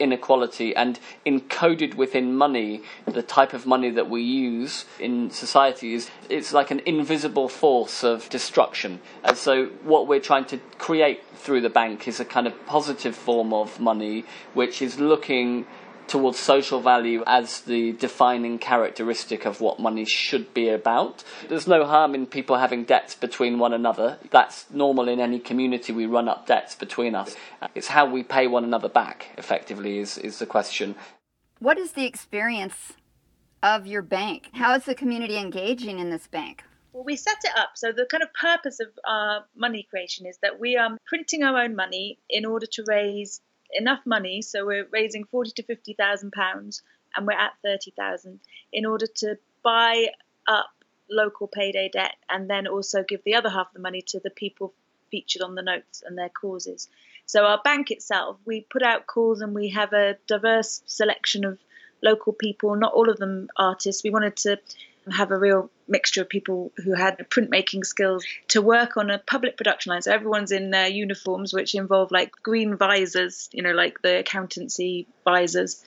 inequality and encoded within money the type of money that we use in society is it's like an invisible force of destruction. And so what we're trying to create through the bank is a kind of positive form of money which is looking towards social value as the defining characteristic of what money should be about. There's no harm in people having debts between one another. That's normal in any community. We run up debts between us. It's how we pay one another back, effectively, is, is the question. What is the experience of your bank? How is the community engaging in this bank? Well, we set it up so the kind of purpose of our money creation is that we are printing our own money in order to raise enough money, so we're raising forty to fifty thousand pounds, and we're at thirty thousand in order to buy up local payday debt, and then also give the other half of the money to the people featured on the notes and their causes. So our bank itself, we put out calls and we have a diverse selection of local people, not all of them artists. We wanted to have a real mixture of people who had printmaking skills to work on a public production line. So everyone's in their uniforms, which involve like green visors, you know, like the accountancy visors.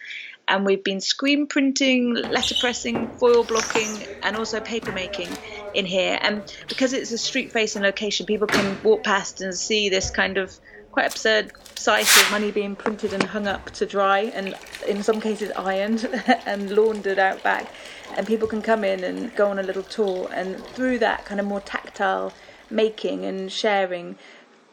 And we've been screen printing, letterpressing, foil blocking, and also paper making in here. And because it's a street facing location, people can walk past and see this kind of quite absurd sight of money being printed and hung up to dry, and in some cases ironed (laughs) and laundered out back and people can come in and go on a little tour and through that kind of more tactile making and sharing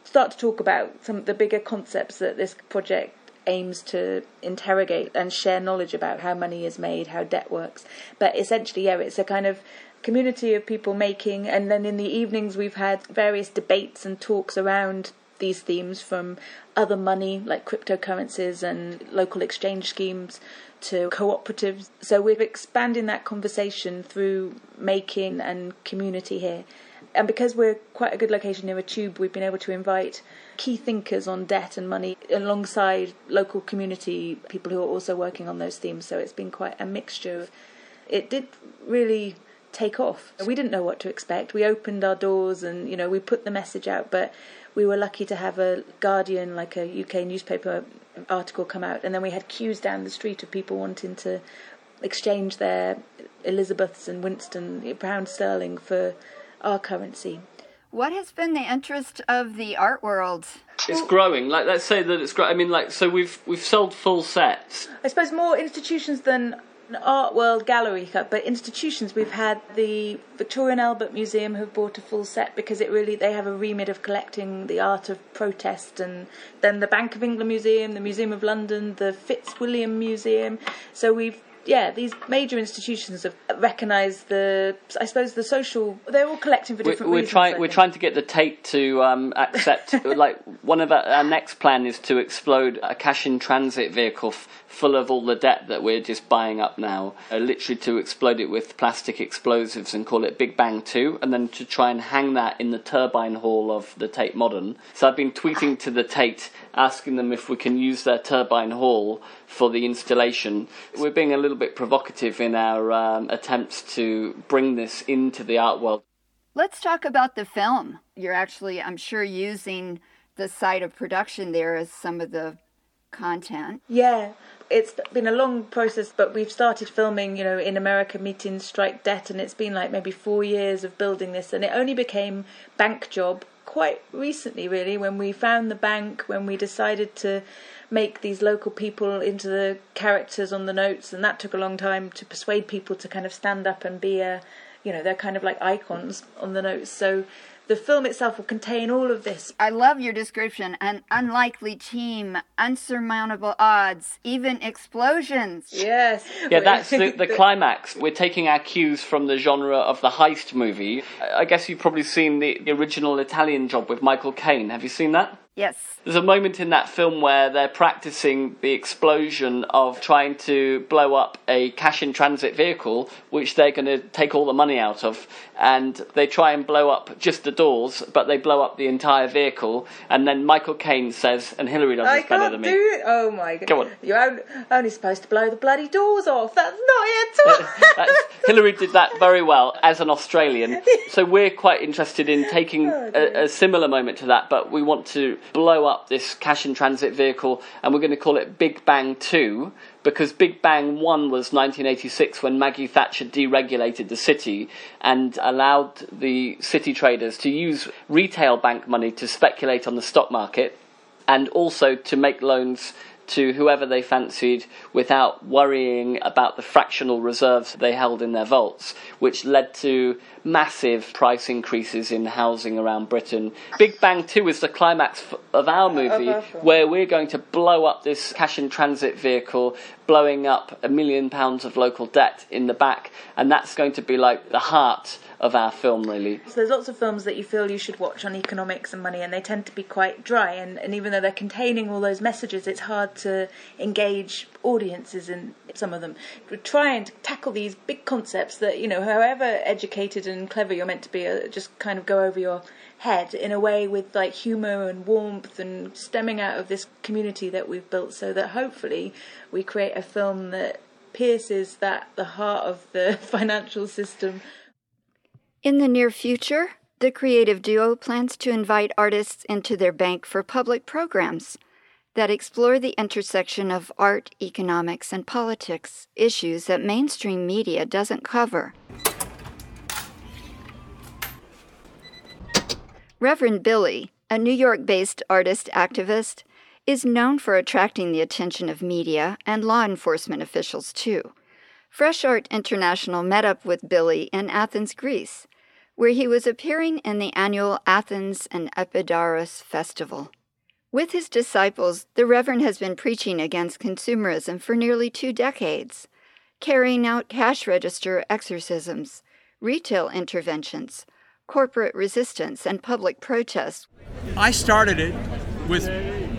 start to talk about some of the bigger concepts that this project aims to interrogate and share knowledge about how money is made, how debt works. But essentially, yeah, it's a kind of community of people making, and then in the evenings we've had various debates and talks around these themes from other money like cryptocurrencies and local exchange schemes to cooperatives. So we're expanding that conversation through making and community here. And because we're quite a good location near a tube, we've been able to invite key thinkers on debt and money alongside local community people who are also working on those themes. So it's been quite a mixture. It did really take off. We didn't know what to expect. We opened our doors and, you know, we put the message out, but we were lucky to have a Guardian, like a UK newspaper, article come out, and then we had queues down the street of people wanting to exchange their Elizabeths and Winston pound sterling for our currency. What has been the interest of the art world? It's growing. Like let's say that it's growing. I mean, like so we've we've sold full sets. I suppose more institutions than art world gallery but institutions we've had the Victoria and Albert Museum have bought a full set because it really they have a remit of collecting the art of protest and then the Bank of England Museum, the Museum of London, the Fitzwilliam Museum. So we've yeah, these major institutions have recognised the, I suppose, the social. They're all collecting for different we're, we're reasons. trying we're trying to get the Tate to um, accept (laughs) like one of our, our next plan is to explode a cash in transit vehicle f- full of all the debt that we're just buying up now uh, literally to explode it with plastic explosives and call it Big Bang 2 and then to try and hang that in the turbine hall of the Tate Modern so I've been tweeting to the Tate asking them if we can use their turbine hall for the installation we're being a little bit provocative in our um, attempts to bring this into the art world Let's talk about the film. You're actually, I'm sure, using the site of production there as some of the content. Yeah, it's been a long process, but we've started filming, you know, in America meeting Strike Debt, and it's been like maybe four years of building this, and it only became bank job quite recently, really, when we found the bank, when we decided to make these local people into the characters on the notes, and that took a long time to persuade people to kind of stand up and be a, you know, they're kind of like icons on the notes. So the film itself will contain all of this. I love your description. An unlikely team, unsurmountable odds, even explosions. Yes. Yeah, (laughs) that's the, the climax. We're taking our cues from the genre of the heist movie. I I guess you've probably seen the, the original Italian job with Michael Caine. Have you seen that? Yes. There's a moment in that film where they're practicing the explosion of trying to blow up a cash in transit vehicle, which they're going to take all the money out of. And they try and blow up just the doors, but they blow up the entire vehicle. And then Michael Caine says, and Hilary does this better can't than do me. it. Oh my god. Go on. You're only, only supposed to blow the bloody doors off. That's not it at all. (laughs) Hilary did that very well as an Australian. (laughs) So we're quite interested in taking oh, a, a similar moment to that, but we want to blow up this cash in transit vehicle, and we're going to call it Big Bang 2 because Big Bang 1 was 1986 when Maggie Thatcher deregulated the city and allowed the city traders to use retail bank money to speculate on the stock market and also to make loans to whoever they fancied without worrying about the fractional reserves they held in their vaults, which led to massive price increases in housing around Britain. Big Bang 2 is the climax of our oh, movie Of our where we're going to blow up this cash in transit vehicle, blowing up a million pounds of local debt in the back, and that's going to be like the heart of our film, really. So there's lots of films that you feel you should watch on economics and money, and they tend to be quite dry. And, and even though they're containing all those messages, it's hard to engage audiences in some of them. We're trying to tackle these big concepts that, you know, however educated and clever you're meant to be, uh, just kind of go over your head in a way with like humour and warmth and stemming out of this community that we've built so that hopefully we create a film that pierces that the heart of the (laughs) financial system In the near future, the creative duo plans to invite artists into their bank for public programs that explore the intersection of art, economics, and politics, issues that mainstream media doesn't cover. Reverend Billy, a New York based artist activist, is known for attracting the attention of media and law enforcement officials, too. Fresh Art International met up with Billy in Athens, Greece, where he was appearing in the annual Athens and Epidaurus Festival. With his disciples, the Reverend has been preaching against consumerism for nearly two decades, carrying out cash register exorcisms, retail interventions, corporate resistance, and public protests. I started it with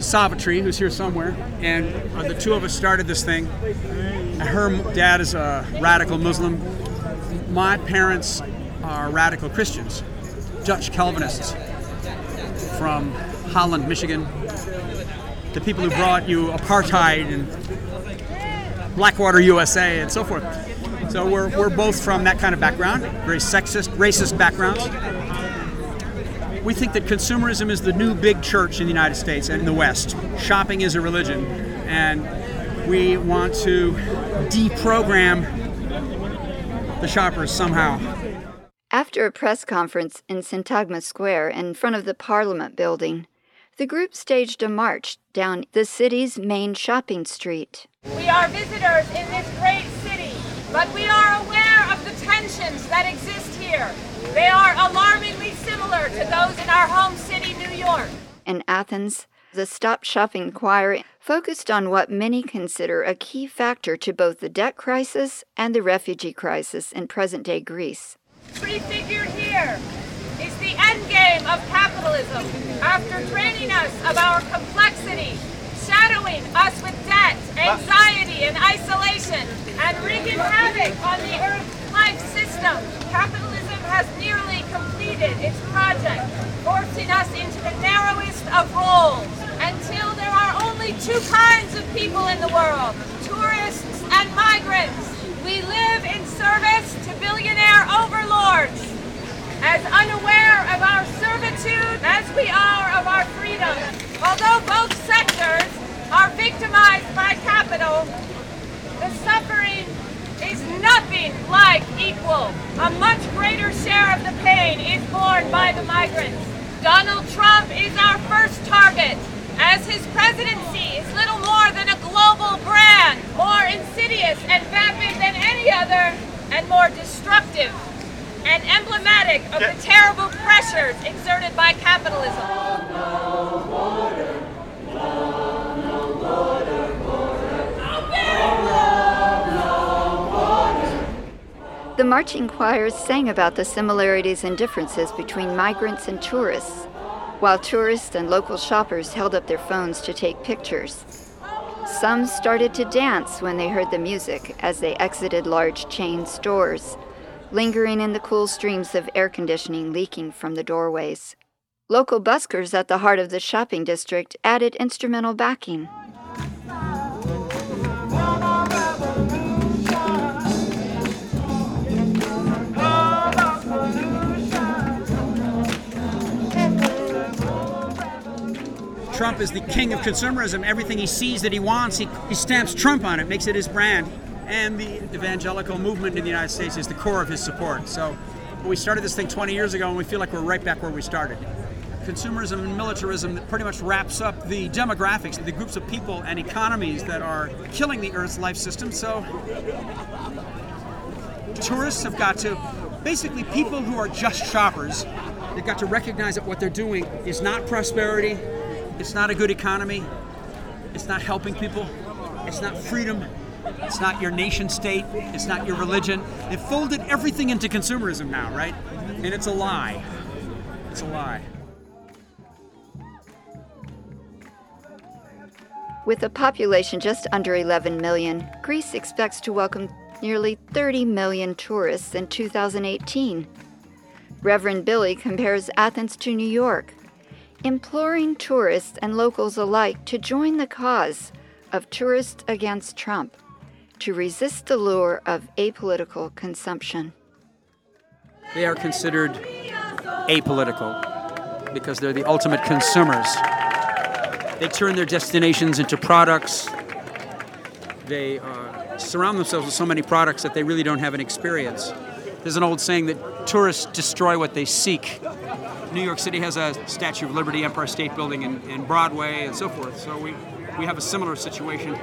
Savitri, who's here somewhere, and uh, the two of us started this thing. Her dad is a radical Muslim. My parents are radical Christians, Dutch Calvinists from Holland, Michigan. The people who brought you apartheid and Blackwater, USA, and so forth. So we're, we're both from that kind of background, very sexist, racist backgrounds. We think that consumerism is the new big church in the United States and in the West. Shopping is a religion, and we want to deprogram the shoppers somehow. After a press conference in Syntagma Square in front of the Parliament building, the group staged a march down the city's main shopping street. We are visitors in this great city, but we are aware of the tensions that exist here. They are alarmingly similar to those in our home city, New York. In Athens, The Stop Shopping Choir focused on what many consider a key factor to both the debt crisis and the refugee crisis in present day Greece. Prefigured here is the end game of capitalism after draining us of our complexity, shadowing us with debt, anxiety, and isolation, and wreaking havoc on the Earth's life system. Capitalism has nearly completed its project, forcing us into the narrowest of roles until there are only two kinds of people in the world tourists and migrants. We live in service to billionaire overlords, as unaware of our servitude as we are of our freedom. Although both sectors are victimized by capital, the suffering is nothing like equal. A much greater share of the pain is borne by the migrants. Donald Trump is our first target, as his presidency is little more than a global brand, more insidious and vapid than any other, and more destructive and emblematic of the terrible pressures exerted by capitalism. The marching choirs sang about the similarities and differences between migrants and tourists, while tourists and local shoppers held up their phones to take pictures. Some started to dance when they heard the music as they exited large chain stores, lingering in the cool streams of air conditioning leaking from the doorways. Local buskers at the heart of the shopping district added instrumental backing. Trump is the king of consumerism. Everything he sees that he wants, he, he stamps Trump on it, makes it his brand. And the evangelical movement in the United States is the core of his support. So we started this thing 20 years ago, and we feel like we're right back where we started. Consumerism and militarism pretty much wraps up the demographics, the groups of people and economies that are killing the Earth's life system. So tourists have got to, basically, people who are just shoppers, they've got to recognize that what they're doing is not prosperity, it's not a good economy, it's not helping people, it's not freedom, it's not your nation state, it's not your religion. They've folded everything into consumerism now, right? And it's a lie. It's a lie. With a population just under 11 million, Greece expects to welcome nearly 30 million tourists in 2018. Reverend Billy compares Athens to New York, imploring tourists and locals alike to join the cause of Tourists Against Trump to resist the lure of apolitical consumption. They are considered apolitical because they're the ultimate consumers. They turn their destinations into products. They uh, surround themselves with so many products that they really don't have an experience. There's an old saying that tourists destroy what they seek. New York City has a Statue of Liberty, Empire State Building, and, and Broadway, and so forth. So we, we have a similar situation.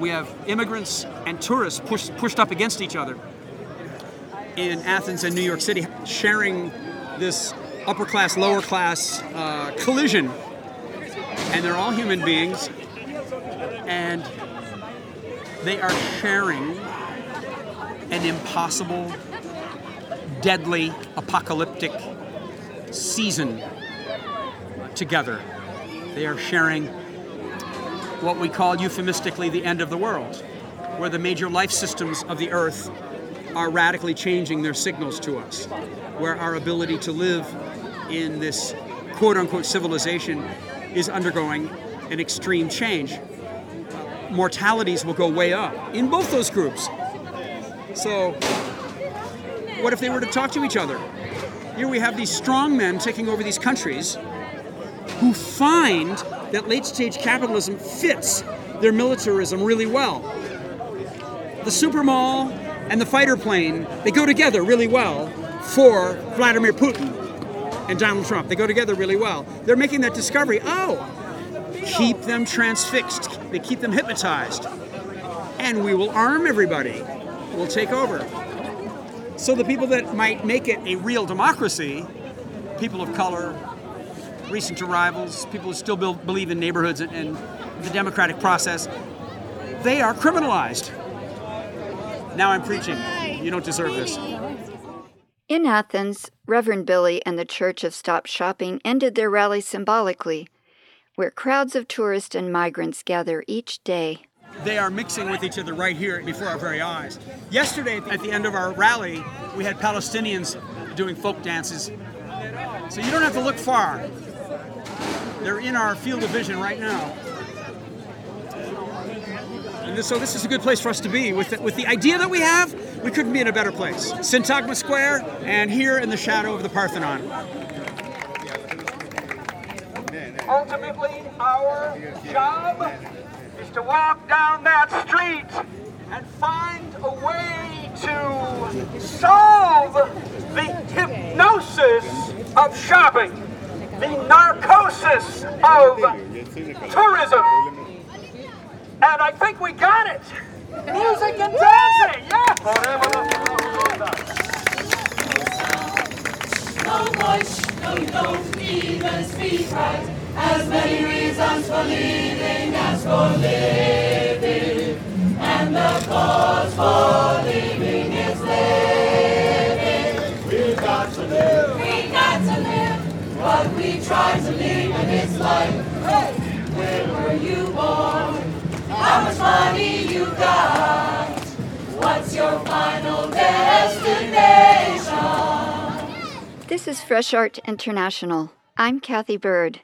We have immigrants and tourists pushed, pushed up against each other in Athens and New York City, sharing this upper class, lower class uh, collision. And they're all human beings, and they are sharing an impossible, deadly, apocalyptic season together. They are sharing what we call euphemistically the end of the world, where the major life systems of the earth are radically changing their signals to us, where our ability to live in this quote unquote civilization is undergoing an extreme change. Mortalities will go way up in both those groups. So, what if they were to talk to each other? Here we have these strong men taking over these countries who find that late stage capitalism fits their militarism really well. The super mall and the fighter plane, they go together really well for Vladimir Putin and Donald Trump. They go together really well. They're making that discovery. Oh, keep them transfixed, they keep them hypnotized, and we will arm everybody. We'll take over. So the people that might make it a real democracy, people of color, recent arrivals, people who still believe in neighborhoods and, and the democratic process, they are criminalized. Now I'm preaching. You don't deserve this. In Athens, Reverend Billy and the Church of Stop Shopping ended their rally symbolically, where crowds of tourists and migrants gather each day. They are mixing with each other right here before our very eyes. Yesterday, at the end of our rally, we had Palestinians doing folk dances. So you don't have to look far. They're in our field of vision right now. And this, so this is a good place for us to be. With the, with the idea that we have, we couldn't be in a better place. Syntagma Square and here in the shadow of the Parthenon. Ultimately, our job is to walk down that street and find a way to solve the hypnosis of shopping, the narcosis of tourism, and I think we got it. Music and dancing, yes! No push, no, don't even right. As many reasons for leaving as for living. And the cause for living is living. We've got to live. We've got to live. But we try to live and it's like, hey, where were you born? How much money you got? What's your final destination? This is Fresh Art International. I'm Cathy Byrd.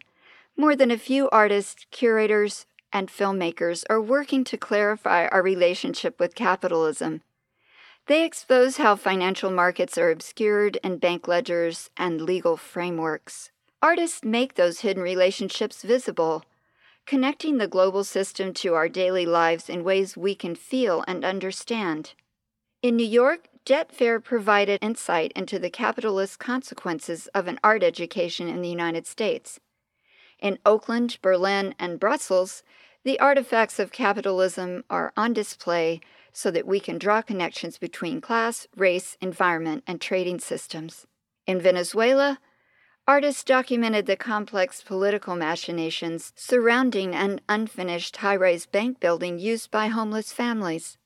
More than a few artists, curators, and filmmakers are working to clarify our relationship with capitalism. They expose how financial markets are obscured in bank ledgers and legal frameworks. Artists make those hidden relationships visible connecting the global system to our daily lives in ways we can feel and understand. In New York, Debt Fair provided insight into the capitalist consequences of an art education in the United States. In Oakland, Berlin, and Brussels, the artifacts of capitalism are on display so that we can draw connections between class, race, environment, and trading systems. In Venezuela, Artists documented the complex political machinations surrounding an unfinished high rise bank building used by homeless families.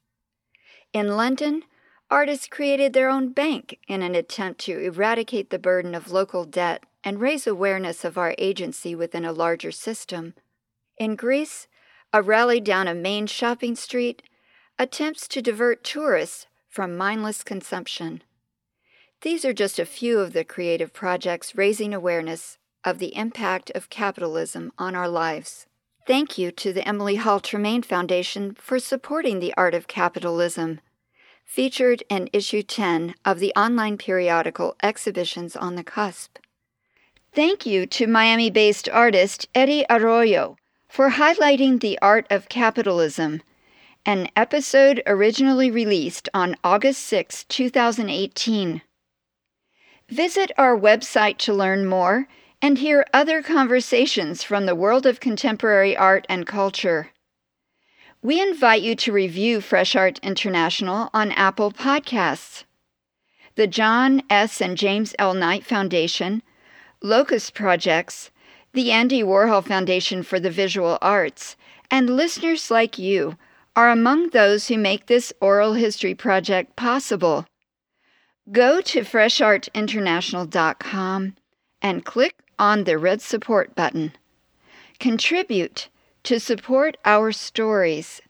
In London, artists created their own bank in an attempt to eradicate the burden of local debt and raise awareness of our agency within a larger system. In Greece, a rally down a main shopping street attempts to divert tourists from mindless consumption. These are just a few of the creative projects raising awareness of the impact of capitalism on our lives. Thank you to the Emily Hall Tremaine Foundation for supporting the art of capitalism, featured in issue 10 of the online periodical Exhibitions on the Cusp. Thank you to Miami based artist Eddie Arroyo for highlighting the art of capitalism, an episode originally released on August 6, 2018. Visit our website to learn more and hear other conversations from the world of contemporary art and culture. We invite you to review Fresh Art International on Apple Podcasts. The John S. and James L. Knight Foundation, Locust Projects, the Andy Warhol Foundation for the Visual Arts, and listeners like you are among those who make this oral history project possible. Go to freshartinternational.com and click on the red support button. Contribute to support our stories.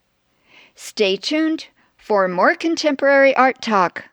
Stay tuned for more contemporary art talk.